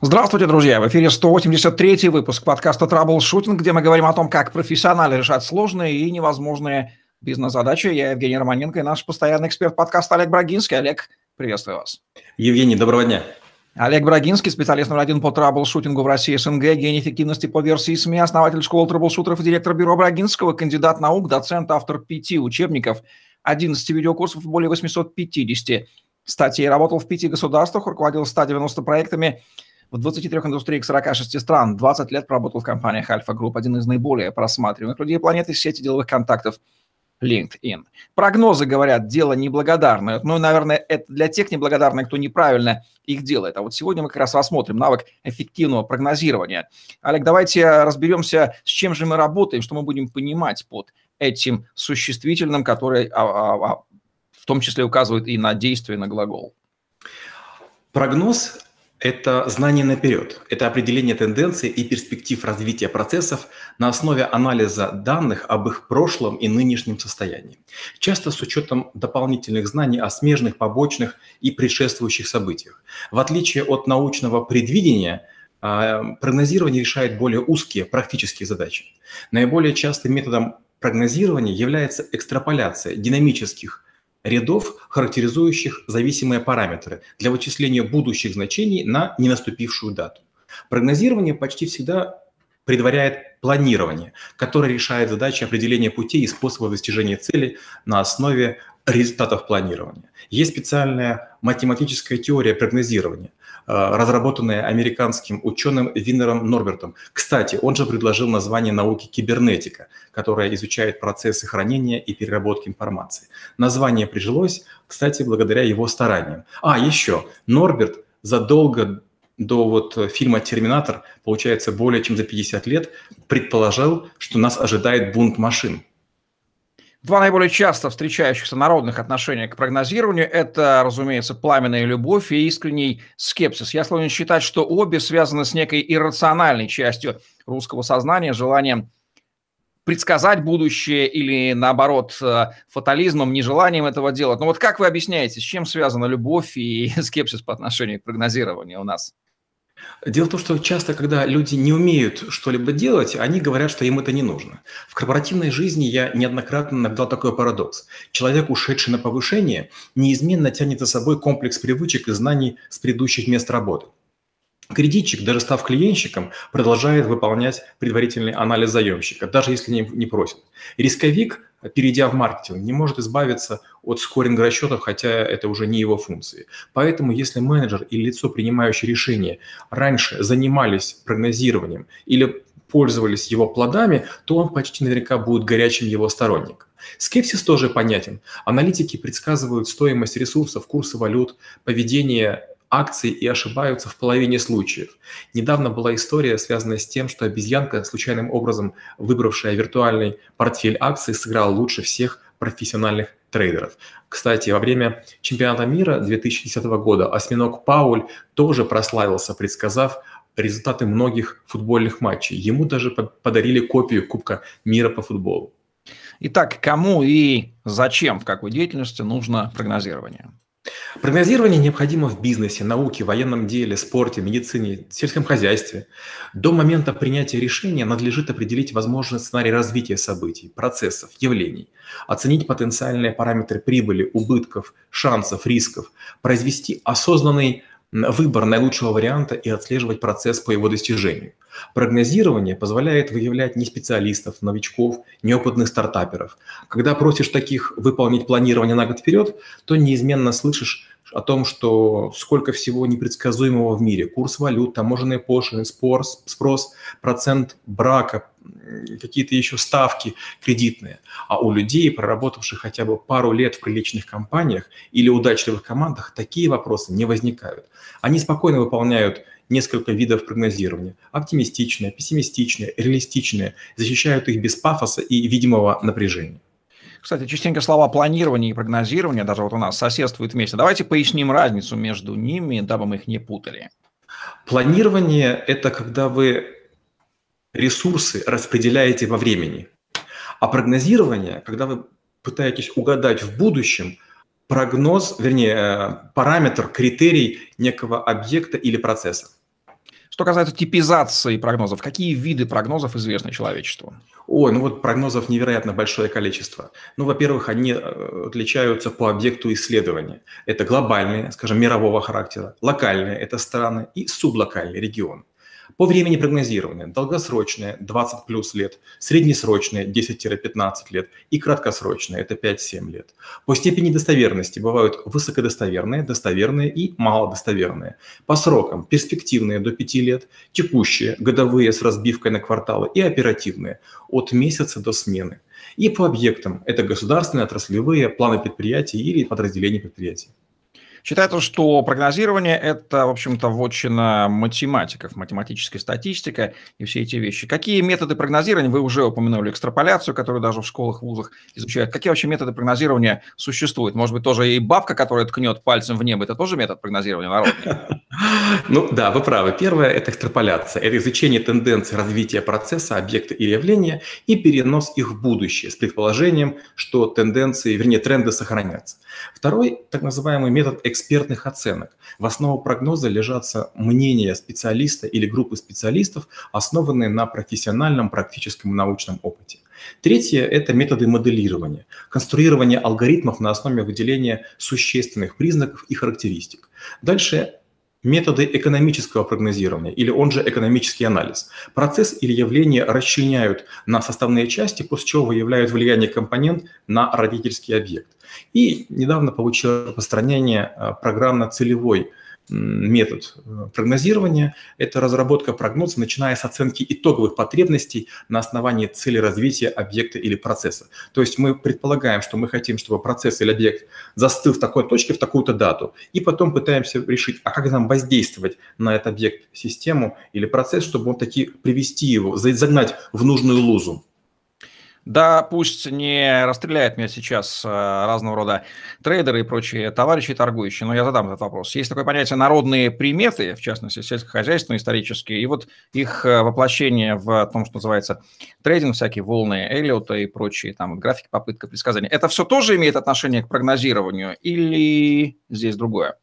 Здравствуйте, друзья! В эфире 183 выпуск подкаста «Траблшутинг», где мы говорим о том, как профессионально решать сложные и невозможные бизнес-задачи. Я Евгений Романенко и наш постоянный эксперт подкаста Олег Брагинский. Олег, приветствую вас. Евгений, доброго дня. Олег Брагинский, специалист номер один по траблшутингу в России СНГ, гений эффективности по версии СМИ, основатель школы траблшутеров и директор бюро Брагинского, кандидат наук, доцент, автор пяти учебников, 11 видеокурсов, более 850 статей. Работал в пяти государствах, руководил 190 проектами, в 23 индустриях 46 стран, 20 лет проработал в компаниях Альфа Групп, один из наиболее просматриваемых людей планеты, сети деловых контактов LinkedIn. Прогнозы говорят, дело неблагодарное. Ну, наверное, это для тех неблагодарных, кто неправильно их делает. А вот сегодня мы как раз рассмотрим навык эффективного прогнозирования. Олег, давайте разберемся, с чем же мы работаем, что мы будем понимать под этим существительным, который а, а, а, в том числе указывает и на действие, и на глагол. Прогноз это знание наперед, это определение тенденций и перспектив развития процессов на основе анализа данных об их прошлом и нынешнем состоянии, часто с учетом дополнительных знаний о смежных, побочных и предшествующих событиях. В отличие от научного предвидения, а, прогнозирование решает более узкие практические задачи. Наиболее частым методом прогнозирования является экстраполяция динамических рядов, характеризующих зависимые параметры для вычисления будущих значений на ненаступившую дату. Прогнозирование почти всегда предваряет планирование, которое решает задачи определения путей и способов достижения цели на основе результатов планирования. Есть специальная математическая теория прогнозирования, э, разработанная американским ученым Виннером Норбертом. Кстати, он же предложил название науки кибернетика, которая изучает процессы хранения и переработки информации. Название прижилось, кстати, благодаря его стараниям. А, еще, Норберт задолго до вот фильма «Терминатор», получается, более чем за 50 лет, предположил, что нас ожидает бунт машин – Два наиболее часто встречающихся народных отношения к прогнозированию – это, разумеется, пламенная любовь и искренний скепсис. Я склонен считать, что обе связаны с некой иррациональной частью русского сознания, желанием предсказать будущее или, наоборот, э, фатализмом, нежеланием этого делать. Но вот как вы объясняете, с чем связана любовь и скепсис по отношению к прогнозированию у нас? Дело в том, что часто, когда люди не умеют что-либо делать, они говорят, что им это не нужно. В корпоративной жизни я неоднократно наблюдал такой парадокс. Человек, ушедший на повышение, неизменно тянет за собой комплекс привычек и знаний с предыдущих мест работы. Кредитчик, даже став клиентщиком, продолжает выполнять предварительный анализ заемщика, даже если не, не просит. Рисковик, перейдя в маркетинг, не может избавиться от скоринга расчетов, хотя это уже не его функции. Поэтому если менеджер или лицо, принимающее решение, раньше занимались прогнозированием или пользовались его плодами, то он почти наверняка будет горячим его сторонником. Скепсис тоже понятен. Аналитики предсказывают стоимость ресурсов, курсы валют, поведение акций и ошибаются в половине случаев. Недавно была история, связанная с тем, что обезьянка, случайным образом выбравшая виртуальный портфель акций, сыграла лучше всех профессиональных трейдеров. Кстати, во время чемпионата мира 2010 года осьминог Пауль тоже прославился, предсказав результаты многих футбольных матчей. Ему даже подарили копию Кубка мира по футболу. Итак, кому и зачем в какой деятельности нужно прогнозирование? Прогнозирование необходимо в бизнесе, науке, военном деле, спорте, медицине, сельском хозяйстве. До момента принятия решения надлежит определить возможный сценарий развития событий, процессов, явлений, оценить потенциальные параметры прибыли, убытков, шансов, рисков, произвести осознанный выбор наилучшего варианта и отслеживать процесс по его достижению. Прогнозирование позволяет выявлять не специалистов, новичков, неопытных стартаперов. Когда просишь таких выполнить планирование на год вперед, то неизменно слышишь о том, что сколько всего непредсказуемого в мире. Курс валют, таможенные пошлины, спор, спрос, процент брака, какие-то еще ставки кредитные. А у людей, проработавших хотя бы пару лет в приличных компаниях или удачливых командах, такие вопросы не возникают. Они спокойно выполняют несколько видов прогнозирования. Оптимистичное, пессимистичное, реалистичное. Защищают их без пафоса и видимого напряжения. Кстати, частенько слова планирование и прогнозирование даже вот у нас соседствуют вместе. Давайте поясним разницу между ними, дабы мы их не путали. Планирование – это когда вы ресурсы распределяете во времени. А прогнозирование, когда вы пытаетесь угадать в будущем прогноз, вернее, э, параметр, критерий некого объекта или процесса. Что касается типизации прогнозов, какие виды прогнозов известны человечеству? Ой, ну вот прогнозов невероятно большое количество. Ну, во-первых, они э, отличаются по объекту исследования. Это глобальные, скажем, мирового характера, локальные – это страны и сублокальные регионы. По времени прогнозирования долгосрочное 20 плюс лет, среднесрочное 10-15 лет и краткосрочное это 5-7 лет. По степени достоверности бывают высокодостоверные, достоверные и малодостоверные. По срокам перспективные до 5 лет, текущие, годовые с разбивкой на кварталы и оперативные от месяца до смены. И по объектам это государственные, отраслевые, планы предприятий или подразделения предприятий. Считается, что прогнозирование – это, в общем-то, вотчина математиков, математическая статистика и все эти вещи. Какие методы прогнозирования, вы уже упомянули экстраполяцию, которую даже в школах, вузах изучают. Какие вообще методы прогнозирования существуют? Может быть, тоже и бабка, которая ткнет пальцем в небо, это тоже метод прогнозирования народный? Ну да, вы правы. Первое – это экстраполяция. Это изучение тенденций развития процесса, объекта или явления и перенос их в будущее с предположением, что тенденции, вернее, тренды сохранятся. Второй, так называемый метод экспертных оценок. В основу прогноза лежатся мнения специалиста или группы специалистов, основанные на профессиональном практическом научном опыте. Третье – это методы моделирования, конструирование алгоритмов на основе выделения существенных признаков и характеристик. Дальше Методы экономического прогнозирования, или он же экономический анализ. Процесс или явление расчленяют на составные части, после чего выявляют влияние компонент на родительский объект. И недавно получил распространение э, программно-целевой метод э, прогнозирования – это разработка прогноза, начиная с оценки итоговых потребностей на основании цели развития объекта или процесса. То есть мы предполагаем, что мы хотим, чтобы процесс или объект застыл в такой точке в такую-то дату, и потом пытаемся решить, а как нам воздействовать на этот объект, систему или процесс, чтобы он таки привести его, загнать в нужную лузу. Да, пусть не расстреляют меня сейчас э, разного рода трейдеры и прочие товарищи торгующие, но я задам этот вопрос. Есть такое понятие народные приметы, в частности, сельскохозяйственные, исторические, и вот их э, воплощение в том, что называется трейдинг, всякие волны Эллиота и прочие, там, графики, попытка предсказания. Это все тоже имеет отношение к прогнозированию или здесь другое?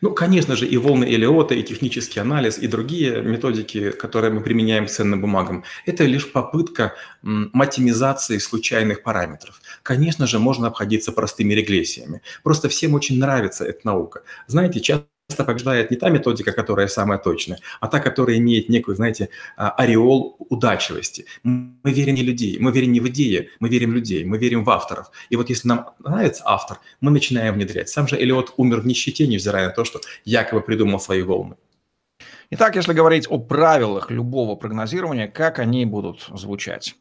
Ну, конечно же, и волны Элиота, и технический анализ, и другие методики, которые мы применяем к ценным бумагам, это лишь попытка матемизации случайных параметров. Конечно же, можно обходиться простыми регрессиями. Просто всем очень нравится эта наука. Знаете, часто часто побеждает не та методика, которая самая точная, а та, которая имеет некую, знаете, а, ореол удачливости. Мы верим не людей, мы верим не в идеи, мы верим в людей, мы верим в авторов. И вот если нам нравится автор, мы начинаем внедрять. Сам же Элиот умер в нищете, невзирая на то, что якобы придумал свои волны. Итак, если говорить о правилах любого прогнозирования, как они будут звучать?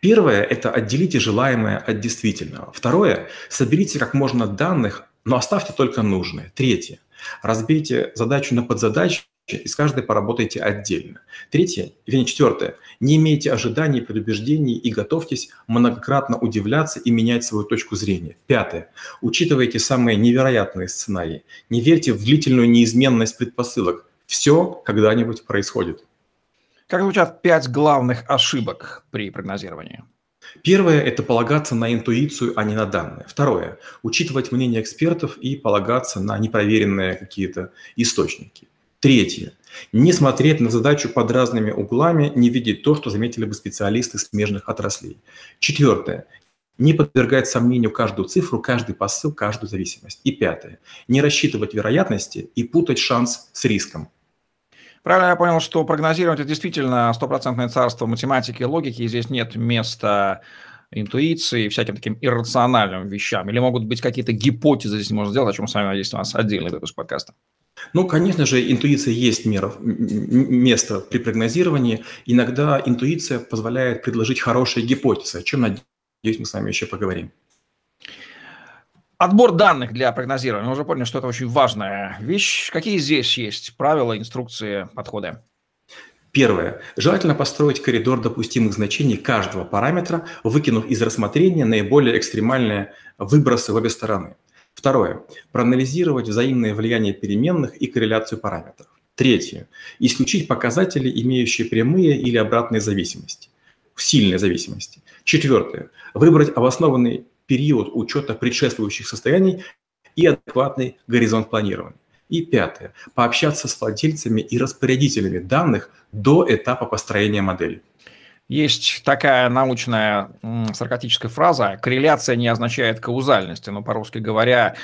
Первое – это отделите желаемое от действительного. Второе – соберите как можно данных, но оставьте только нужные. Третье Разбейте задачу на подзадачи и с каждой поработайте отдельно. Третье, вернее, четвертое. Не имейте ожиданий, предубеждений и готовьтесь многократно удивляться и менять свою точку зрения. Пятое. Учитывайте самые невероятные сценарии. Не верьте в длительную неизменность предпосылок. Все когда-нибудь происходит. Как звучат пять главных ошибок при прогнозировании? Первое – это полагаться на интуицию, а не на данные. Второе – учитывать мнение экспертов и полагаться на непроверенные какие-то источники. Третье – не смотреть на задачу под разными углами, не видеть то, что заметили бы специалисты смежных отраслей. Четвертое – не подвергать сомнению каждую цифру, каждый посыл, каждую зависимость. И пятое – не рассчитывать вероятности и путать шанс с риском. Правильно я понял, что прогнозировать это действительно стопроцентное царство математики и логики, и здесь нет места интуиции, всяким таким иррациональным вещам? Или могут быть какие-то гипотезы здесь можно сделать, о чем с вами надеюсь у нас отдельный выпуск подкаста? Ну, конечно же, интуиция есть мера, место при прогнозировании. Иногда интуиция позволяет предложить хорошие гипотезы, о чем, надеюсь, мы с вами еще поговорим. Отбор данных для прогнозирования. Мы уже поняли, что это очень важная вещь. Какие здесь есть правила, инструкции, подходы? Первое. Желательно построить коридор допустимых значений каждого параметра, выкинув из рассмотрения наиболее экстремальные выбросы в обе стороны. Второе. Проанализировать взаимное влияние переменных и корреляцию параметров. Третье. Исключить показатели, имеющие прямые или обратные зависимости. Сильные зависимости. Четвертое. Выбрать обоснованный период учета предшествующих состояний и адекватный горизонт планирования. И пятое. Пообщаться с владельцами и распорядителями данных до этапа построения модели. Есть такая научная саркатическая фраза «корреляция не означает каузальности», но по-русски говоря,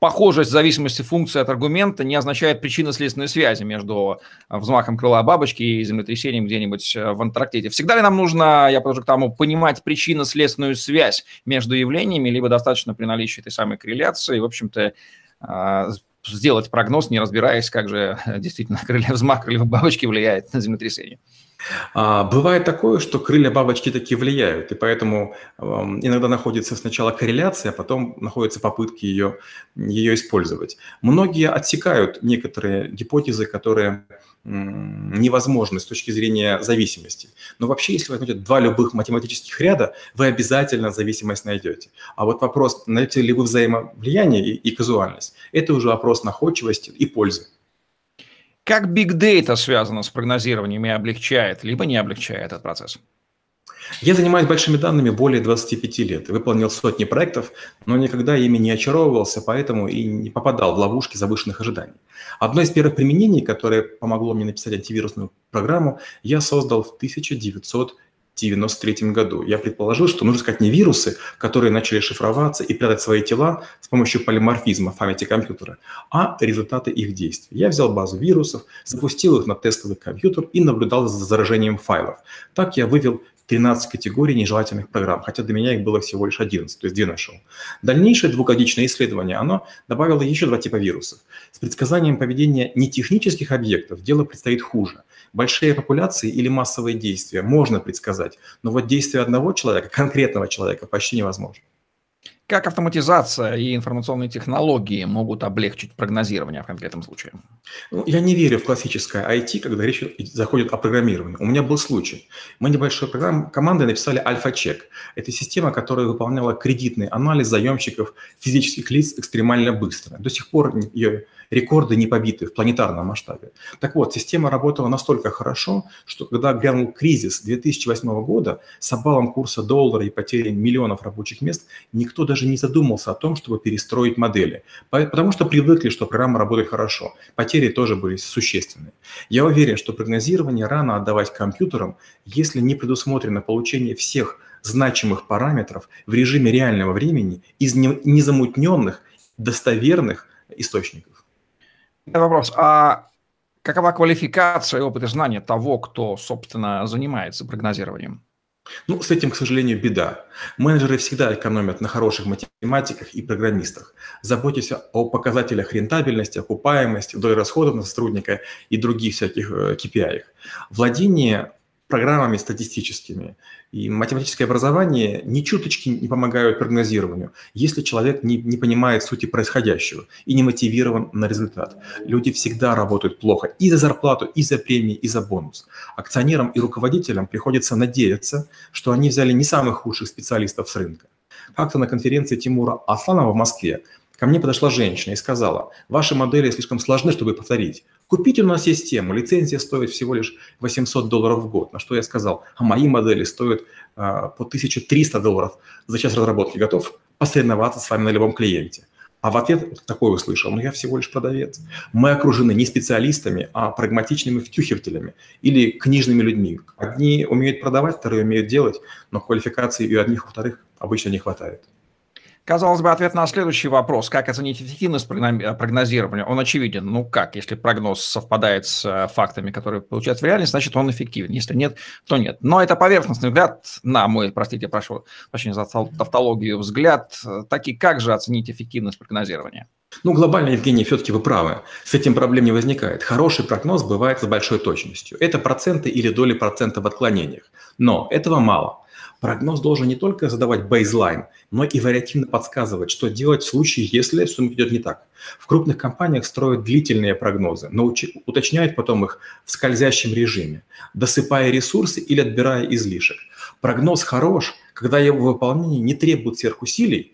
а, похожесть зависимости функции от аргумента не означает причинно-следственной связи между взмахом крыла бабочки и землетрясением где-нибудь э, в Антарктиде. Всегда ли нам нужно, я подхожу к тому, понимать причинно-следственную связь между явлениями, либо достаточно при наличии этой самой корреляции, в общем-то, а, сделать прогноз, не разбираясь, как же действительно крылья, взмах крыльев бабочки влияет на землетрясение? А, бывает такое, что крылья бабочки такие влияют, и поэтому иногда находится сначала корреляция, а потом находятся попытки ее, ее использовать. Многие отсекают некоторые гипотезы, которые невозможны с точки зрения зависимости. Но вообще, если вы возьмете два любых математических ряда, вы обязательно зависимость найдете. А вот вопрос, найдете ли вы взаимовлияние и, и казуальность, это уже вопрос находчивости и пользы. Как Data связано с прогнозированием и облегчает, либо не облегчает этот процесс? Я занимаюсь большими данными более 25 лет. Выполнил сотни проектов, но никогда ими не очаровывался, поэтому и не попадал в ловушки завышенных ожиданий. Одно из первых применений, которое помогло мне написать антивирусную программу, я создал в 1900 1993 году. Я предположил, что нужно искать не вирусы, которые начали шифроваться и прятать свои тела с помощью полиморфизма в памяти компьютера, а результаты их действий. Я взял базу вирусов, запустил их на тестовый компьютер и наблюдал за заражением файлов. Так я вывел 13 категорий нежелательных программ, хотя до меня их было всего лишь 11, то есть две нашел. Дальнейшее двухгодичное исследование, оно добавило еще два типа вирусов. С предсказанием поведения нетехнических объектов дело предстоит хуже. Большие популяции или массовые действия можно предсказать, но вот действия одного человека, конкретного человека, почти невозможно. Как автоматизация и информационные технологии могут облегчить прогнозирование в конкретном случае? Ну, я не верю в классическое IT, когда речь заходит о программировании. У меня был случай. Мы небольшой программ командой написали Альфа-чек. Это система, которая выполняла кредитный анализ заемщиков физических лиц экстремально быстро. До сих пор ее рекорды не побиты в планетарном масштабе. Так вот, система работала настолько хорошо, что когда грянул кризис 2008 года с обвалом курса доллара и потерей миллионов рабочих мест, никто даже не задумался о том, чтобы перестроить модели, потому что привыкли, что программа работает хорошо. Потери тоже были существенные. Я уверен, что прогнозирование рано отдавать компьютерам, если не предусмотрено получение всех значимых параметров в режиме реального времени из незамутненных, достоверных источников. Вопрос. А какова квалификация, опыт и знания того, кто, собственно, занимается прогнозированием? Ну, с этим, к сожалению, беда. Менеджеры всегда экономят на хороших математиках и программистах, заботясь о показателях рентабельности, окупаемости, доли расходов на сотрудника и других всяких KPI. Э, Владение программами статистическими и математическое образование ни чуточки не помогают прогнозированию, если человек не, не понимает сути происходящего и не мотивирован на результат. Люди всегда работают плохо и за зарплату, и за премии, и за бонус. Акционерам и руководителям приходится надеяться, что они взяли не самых худших специалистов с рынка. Как-то на конференции Тимура Асланова в Москве ко мне подошла женщина и сказала, ваши модели слишком сложны, чтобы повторить. Купите у нас систему, лицензия стоит всего лишь 800 долларов в год. На что я сказал, а мои модели стоят а, по 1300 долларов за час разработки. Готов посоревноваться с вами на любом клиенте? А в ответ такой услышал, ну я всего лишь продавец. Мы окружены не специалистами, а прагматичными втюхивателями или книжными людьми. Одни умеют продавать, вторые умеют делать, но квалификации и одних, у вторых обычно не хватает. Казалось бы, ответ на следующий вопрос, как оценить эффективность прогнозирования, он очевиден. Ну как, если прогноз совпадает с э, фактами, которые получаются в реальности, значит он эффективен. Если нет, то нет. Но это поверхностный взгляд, на мой, простите, прошу прощения за тавтологию, взгляд. Таки, как же оценить эффективность прогнозирования? Ну, глобально, Евгений, все-таки вы правы. С этим проблем не возникает. Хороший прогноз бывает с большой точностью. Это проценты или доли процента в отклонениях. Но этого мало. Прогноз должен не только задавать бейзлайн, но и вариативно подсказывать, что делать в случае, если что-нибудь идет не так. В крупных компаниях строят длительные прогнозы, но уточняют потом их в скользящем режиме, досыпая ресурсы или отбирая излишек. Прогноз хорош, когда его выполнение не требует сверхусилий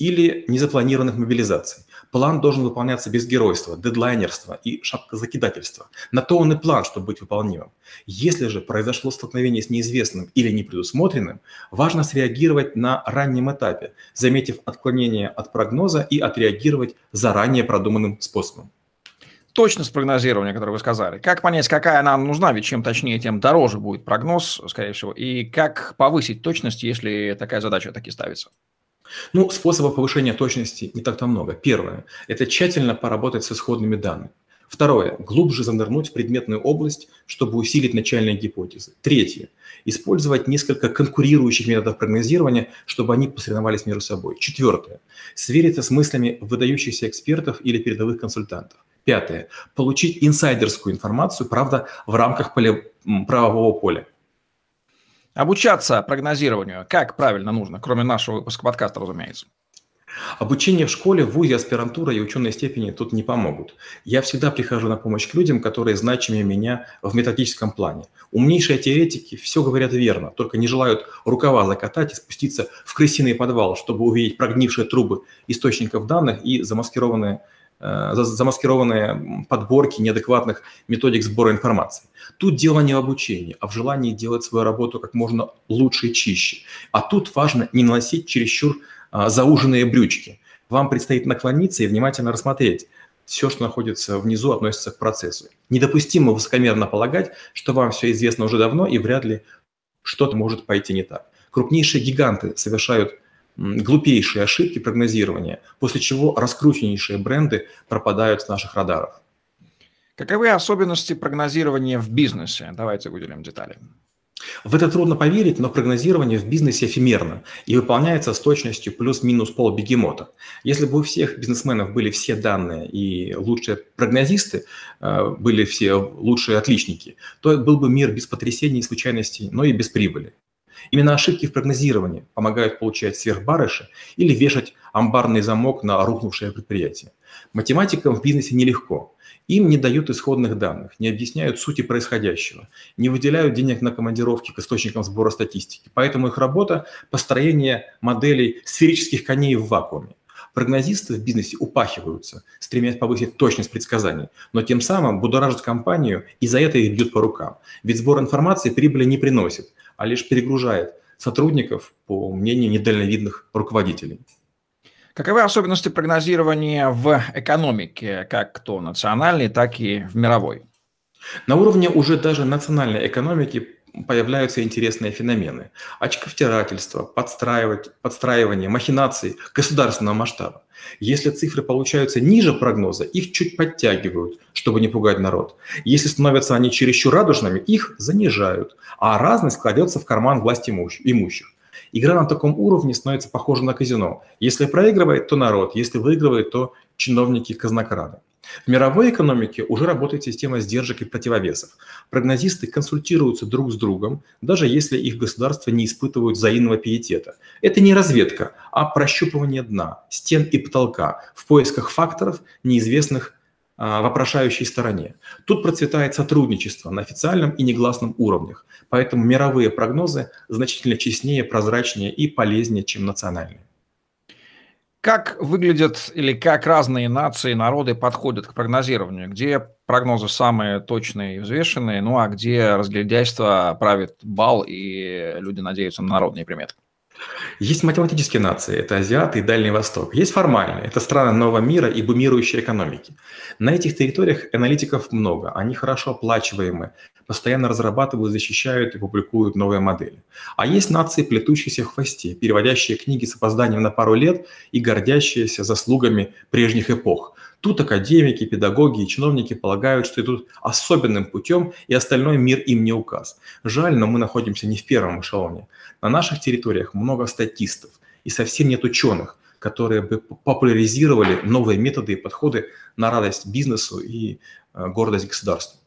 или незапланированных мобилизаций. План должен выполняться без геройства, дедлайнерства и шапкозакидательства. На то он и план, чтобы быть выполнимым. Если же произошло столкновение с неизвестным или непредусмотренным, важно среагировать на раннем этапе, заметив отклонение от прогноза и отреагировать заранее продуманным способом точность прогнозирования, которую вы сказали. Как понять, какая нам нужна? Ведь чем точнее, тем дороже будет прогноз, скорее всего. И как повысить точность, если такая задача таки ставится? Ну, способов повышения точности не так-то много. Первое – это тщательно поработать с исходными данными. Второе – глубже занырнуть в предметную область, чтобы усилить начальные гипотезы. Третье – использовать несколько конкурирующих методов прогнозирования, чтобы они посоревновались между собой. Четвертое – свериться с мыслями выдающихся экспертов или передовых консультантов. Пятое. Получить инсайдерскую информацию, правда, в рамках поле, правового поля. Обучаться прогнозированию как правильно нужно, кроме нашего выпуска подкаста, разумеется? Обучение в школе, в ВУЗе, аспирантура и ученые степени тут не помогут. Я всегда прихожу на помощь к людям, которые значимее меня в методическом плане. Умнейшие теоретики все говорят верно, только не желают рукава закатать и спуститься в крысиный подвал, чтобы увидеть прогнившие трубы источников данных и замаскированные замаскированные подборки неадекватных методик сбора информации. Тут дело не в обучении, а в желании делать свою работу как можно лучше и чище. А тут важно не наносить чересчур а, зауженные брючки. Вам предстоит наклониться и внимательно рассмотреть все, что находится внизу, относится к процессу. Недопустимо высокомерно полагать, что вам все известно уже давно и вряд ли что-то может пойти не так. Крупнейшие гиганты совершают глупейшие ошибки прогнозирования, после чего раскрученнейшие бренды пропадают с наших радаров. Каковы особенности прогнозирования в бизнесе? Давайте выделим детали. В это трудно поверить, но прогнозирование в бизнесе эфемерно и выполняется с точностью плюс-минус полбегемота. Если бы у всех бизнесменов были все данные и лучшие прогнозисты, э, были все лучшие отличники, то был бы мир без потрясений и случайностей, но и без прибыли. Именно ошибки в прогнозировании помогают получать сверхбарыши или вешать амбарный замок на рухнувшее предприятие. Математикам в бизнесе нелегко. Им не дают исходных данных, не объясняют сути происходящего, не выделяют денег на командировки к источникам сбора статистики. Поэтому их работа – построение моделей сферических коней в вакууме. Прогнозисты в бизнесе упахиваются, стремясь повысить точность предсказаний, но тем самым будоражат компанию и за это их бьют по рукам. Ведь сбор информации прибыли не приносит, а лишь перегружает сотрудников, по мнению недальновидных руководителей. Каковы особенности прогнозирования в экономике, как то национальной, так и в мировой? На уровне уже даже национальной экономики появляются интересные феномены. Очковтирательство, подстраивание, махинации государственного масштаба. Если цифры получаются ниже прогноза, их чуть подтягивают, чтобы не пугать народ. Если становятся они чересчур радужными, их занижают, а разность кладется в карман власти имущих. Игра на таком уровне становится похожа на казино. Если проигрывает, то народ, если выигрывает, то чиновники-казнокрады. В мировой экономике уже работает система сдержек и противовесов. Прогнозисты консультируются друг с другом, даже если их государства не испытывают взаимного пиетета. Это не разведка, а прощупывание дна, стен и потолка в поисках факторов, неизвестных а, вопрошающей стороне. Тут процветает сотрудничество на официальном и негласном уровнях, поэтому мировые прогнозы значительно честнее, прозрачнее и полезнее, чем национальные. Как выглядят или как разные нации, народы подходят к прогнозированию? Где прогнозы самые точные и взвешенные, ну а где разглядяйство правит бал и люди надеются на народные приметы? Есть математические нации, это Азиаты и Дальний Восток. Есть формальные, это страны нового мира и бумирующие экономики. На этих территориях аналитиков много, они хорошо оплачиваемы, постоянно разрабатывают, защищают и публикуют новые модели. А есть нации, плетущиеся в хвосте, переводящие книги с опозданием на пару лет и гордящиеся заслугами прежних эпох. Тут академики, педагоги и чиновники полагают, что идут особенным путем, и остальной мир им не указ. Жаль, но мы находимся не в первом эшелоне. На наших территориях много статистов, и совсем нет ученых, которые бы популяризировали новые методы и подходы на радость бизнесу и э, гордость государству.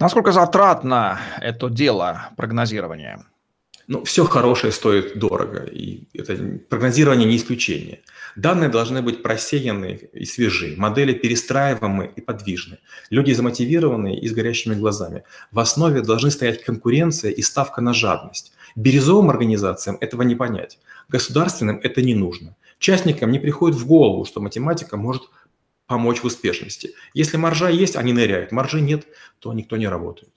Насколько затратно это дело прогнозирования? Ну, все хорошее стоит дорого, и это прогнозирование не исключение. Данные должны быть просеяны и свежи, модели перестраиваемы и подвижны, люди замотивированные и с горящими глазами. В основе должны стоять конкуренция и ставка на жадность. Бирюзовым организациям этого не понять, государственным это не нужно. Частникам не приходит в голову, что математика может помочь в успешности. Если маржа есть, они ныряют. Маржи нет, то никто не работает.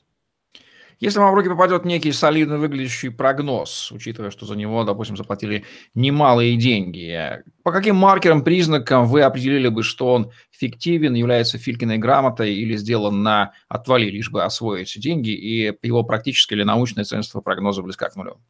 Если вам в руки попадет некий солидно выглядящий прогноз, учитывая, что за него, допустим, заплатили немалые деньги, по каким маркерам, признакам вы определили бы, что он фиктивен, является Филькиной грамотой или сделан на отвали, лишь бы освоить деньги, и его практическое или научное ценность прогноза близка к нулю?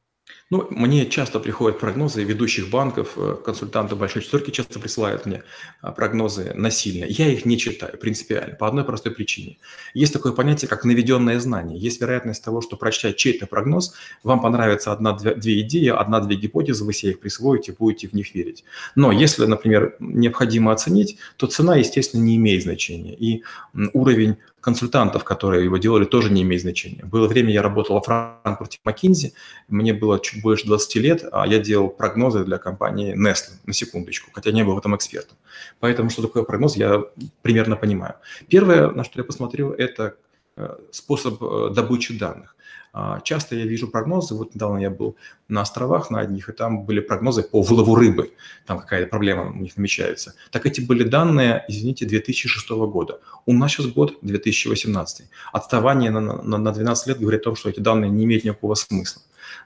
Ну, мне часто приходят прогнозы ведущих банков, э, консультанты большой четверки часто присылают мне а, прогнозы насильно. Я их не читаю принципиально, по одной простой причине. Есть такое понятие, как наведенное знание. Есть вероятность того, что прочитая чей-то прогноз, вам понравится одна-две идеи, одна-две гипотезы, вы себе их присвоите, будете в них верить. Но если, например, необходимо оценить, то цена, естественно, не имеет значения. И уровень консультантов, которые его делали, тоже не имеет значения. Было время, я работал во Франкфурте Маккинзи, мне было чуть больше 20 лет, а я делал прогнозы для компании Nestle, на секундочку, хотя не был в этом экспертом. Поэтому, что такое прогноз, я примерно понимаю. Первое, на что я посмотрел, это способ э, добычи данных. А, часто я вижу прогнозы, вот недавно я был на островах на одних, и там были прогнозы по вылову рыбы, там какая-то проблема у них намечается. Так эти были данные, извините, 2006 года. У нас сейчас год 2018. Отставание на, на, на 12 лет говорит о том, что эти данные не имеют никакого смысла.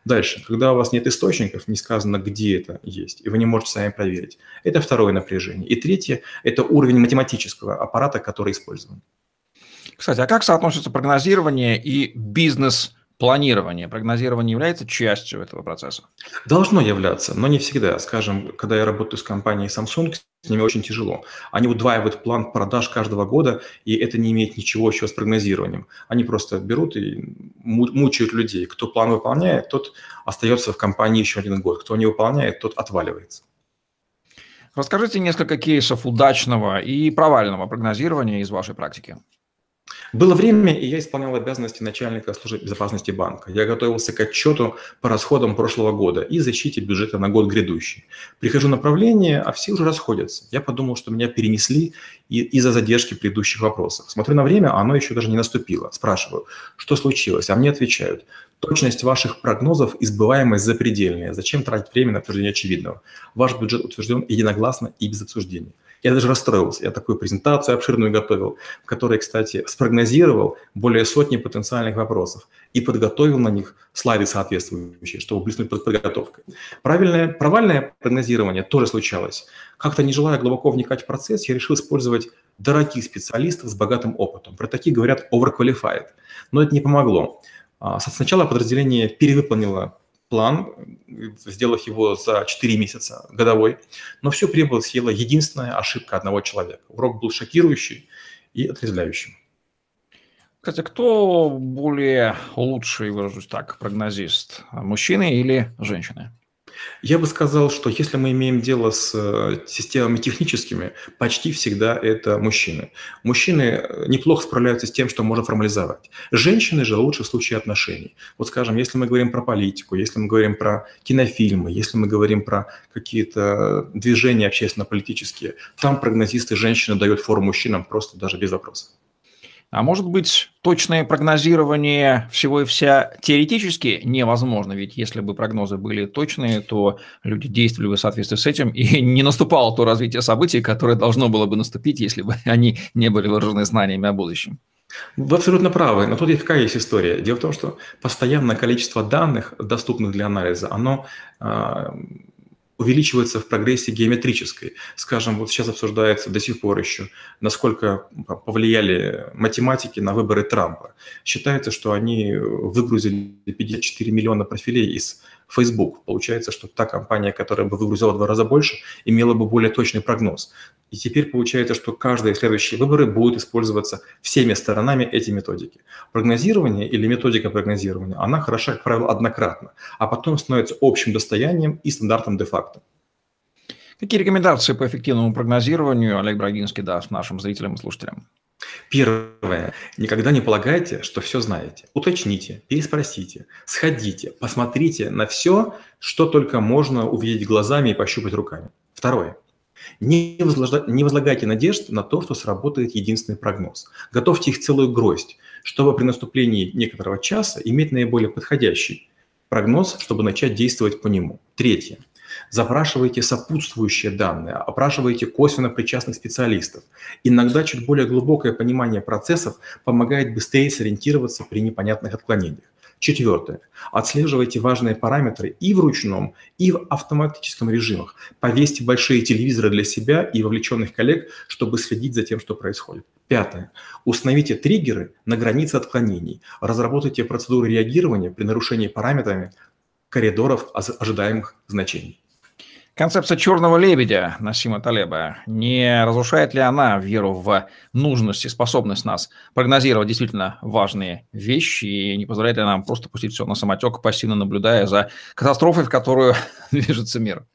Дальше, когда у вас нет источников, не сказано, где это есть, и вы не можете сами проверить. Это второе напряжение. И третье – это уровень математического аппарата, который использован. Кстати, а как соотносится прогнозирование и бизнес планирование, прогнозирование является частью этого процесса? Должно являться, но не всегда. Скажем, когда я работаю с компанией Samsung, с ними очень тяжело. Они удваивают план продаж каждого года, и это не имеет ничего еще с прогнозированием. Они просто берут и мучают людей. Кто план выполняет, тот остается в компании еще один год. Кто не выполняет, тот отваливается. Расскажите несколько кейсов удачного и провального прогнозирования из вашей практики. Было время, и я исполнял обязанности начальника службы безопасности банка. Я готовился к отчету по расходам прошлого года и защите бюджета на год грядущий. Прихожу на направление, а все уже расходятся. Я подумал, что меня перенесли из-за задержки предыдущих вопросов. Смотрю на время, а оно еще даже не наступило. Спрашиваю, что случилось? А мне отвечают, точность ваших прогнозов и сбываемость запредельная. Зачем тратить время на обсуждение очевидного? Ваш бюджет утвержден единогласно и без обсуждений. Я даже расстроился. Я такую презентацию обширную готовил, в которой, кстати, спрогнозировал более сотни потенциальных вопросов и подготовил на них слайды соответствующие, чтобы блеснуть под подготовкой. Правильное, провальное прогнозирование тоже случалось. Как-то не желая глубоко вникать в процесс, я решил использовать дорогих специалистов с богатым опытом. Про такие говорят overqualified. Но это не помогло. А, сначала подразделение перевыполнило план, сделав его за 4 месяца годовой. Но все прибыль съела единственная ошибка одного человека. Урок был шокирующий и отрезвляющим. Кстати, кто более лучший, выражусь так, прогнозист? Мужчины или женщины? Я бы сказал, что если мы имеем дело с э, системами техническими, почти всегда это мужчины. Мужчины э, неплохо справляются с тем, что можно формализовать. Женщины же лучше в случае отношений. Вот скажем, если мы говорим про политику, если мы говорим про кинофильмы, если мы говорим про какие-то движения общественно-политические, там прогнозисты женщины дают фору мужчинам просто даже без вопросов. А может быть, точное прогнозирование всего и вся теоретически невозможно, ведь если бы прогнозы были точные, то люди действовали бы в соответствии с этим, и не наступало то развитие событий, которое должно было бы наступить, если бы они не были выражены знаниями о будущем. Вы абсолютно правы, но тут есть какая есть история. Дело в том, что постоянное количество данных, доступных для анализа, оно а, увеличивается в прогрессии геометрической. Скажем, вот сейчас обсуждается до сих пор еще, насколько повлияли математики на выборы Трампа. Считается, что они выгрузили 54 миллиона профилей из Facebook. Получается, что та компания, которая бы выгрузила в два раза больше, имела бы более точный прогноз. И теперь получается, что каждые следующие выборы будут использоваться всеми сторонами эти методики. Прогнозирование или методика прогнозирования, она хороша, как правило, однократно, а потом становится общим достоянием и стандартом де-факто. Какие рекомендации по эффективному прогнозированию Олег Брагинский даст нашим зрителям и слушателям? Первое. Никогда не полагайте, что все знаете. Уточните, переспросите, сходите, посмотрите на все, что только можно увидеть глазами и пощупать руками. Второе. Не, возлагайте надежд на то, что сработает единственный прогноз. Готовьте их целую гроздь, чтобы при наступлении некоторого часа иметь наиболее подходящий прогноз, чтобы начать действовать по нему. Третье. Запрашивайте сопутствующие данные, опрашивайте косвенно причастных специалистов. Иногда чуть более глубокое понимание процессов помогает быстрее сориентироваться при непонятных отклонениях. Четвертое. Отслеживайте важные параметры и в ручном, и в автоматическом режимах. Повесьте большие телевизоры для себя и вовлеченных коллег, чтобы следить за тем, что происходит. Пятое. Установите триггеры на границе отклонений. Разработайте процедуры реагирования при нарушении параметрами коридоров ожидаемых значений. Концепция черного лебедя Насима Талеба, не разрушает ли она веру в нужность и способность нас прогнозировать действительно важные вещи и не позволяет ли нам просто пустить все на самотек, пассивно наблюдая за катастрофой, в которую движется мир?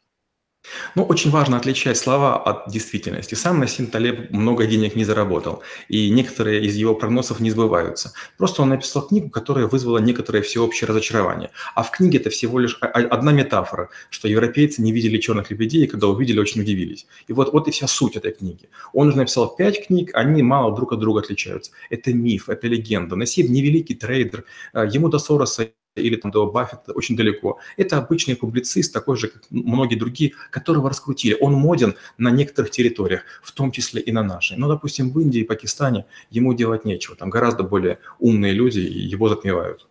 Ну, очень важно отличать слова от действительности. Сам Насим Талеб много денег не заработал, и некоторые из его прогнозов не сбываются. Просто он написал книгу, которая вызвала некоторое всеобщее разочарование. А в книге это всего лишь одна метафора, что европейцы не видели черных лебедей, и когда увидели, очень удивились. И вот, вот и вся суть этой книги. Он уже написал пять книг, они мало друг от друга отличаются. Это миф, это легенда. Насим невеликий трейдер, э, ему до Сороса или там до Баффета очень далеко. Это обычный публицист, такой же, как многие другие, которого раскрутили. Он моден на некоторых территориях, в том числе и на нашей. Но, допустим, в Индии и Пакистане ему делать нечего. Там гораздо более умные люди, его затмевают.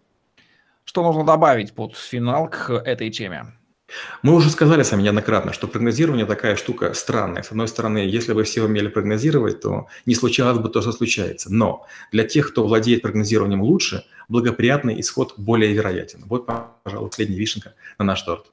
Что нужно добавить под финал к этой теме? Мы уже сказали сами неоднократно, что прогнозирование такая штука странная. С одной стороны, если бы все умели прогнозировать, то не случалось бы то, что случается. Но для тех, кто владеет прогнозированием лучше, благоприятный исход более вероятен. Вот, пожалуй, последняя вишенка на наш торт.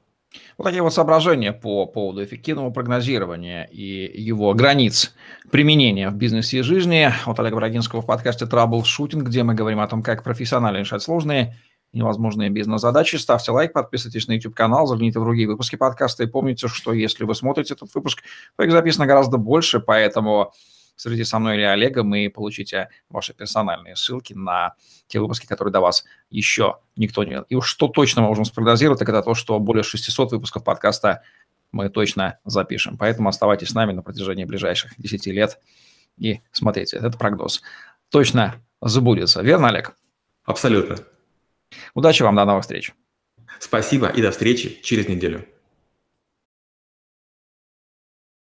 Вот такие вот соображения по поводу эффективного прогнозирования и его границ применения в бизнесе и жизни от Олега Брагинского в подкасте «Траблшутинг», где мы говорим о том, как профессионально решать сложные невозможные бизнес-задачи. Ставьте лайк, подписывайтесь на YouTube-канал, загляните в другие выпуски подкаста и помните, что если вы смотрите этот выпуск, то их записано гораздо больше, поэтому среди со мной или Олегом и получите ваши персональные ссылки на те выпуски, которые до вас еще никто не... И уж что точно мы можем спрогнозировать, так это то, что более 600 выпусков подкаста мы точно запишем. Поэтому оставайтесь с нами на протяжении ближайших 10 лет и смотрите, этот прогноз точно забудется. Верно, Олег? Абсолютно. Удачи вам, до новых встреч. Спасибо и до встречи через неделю.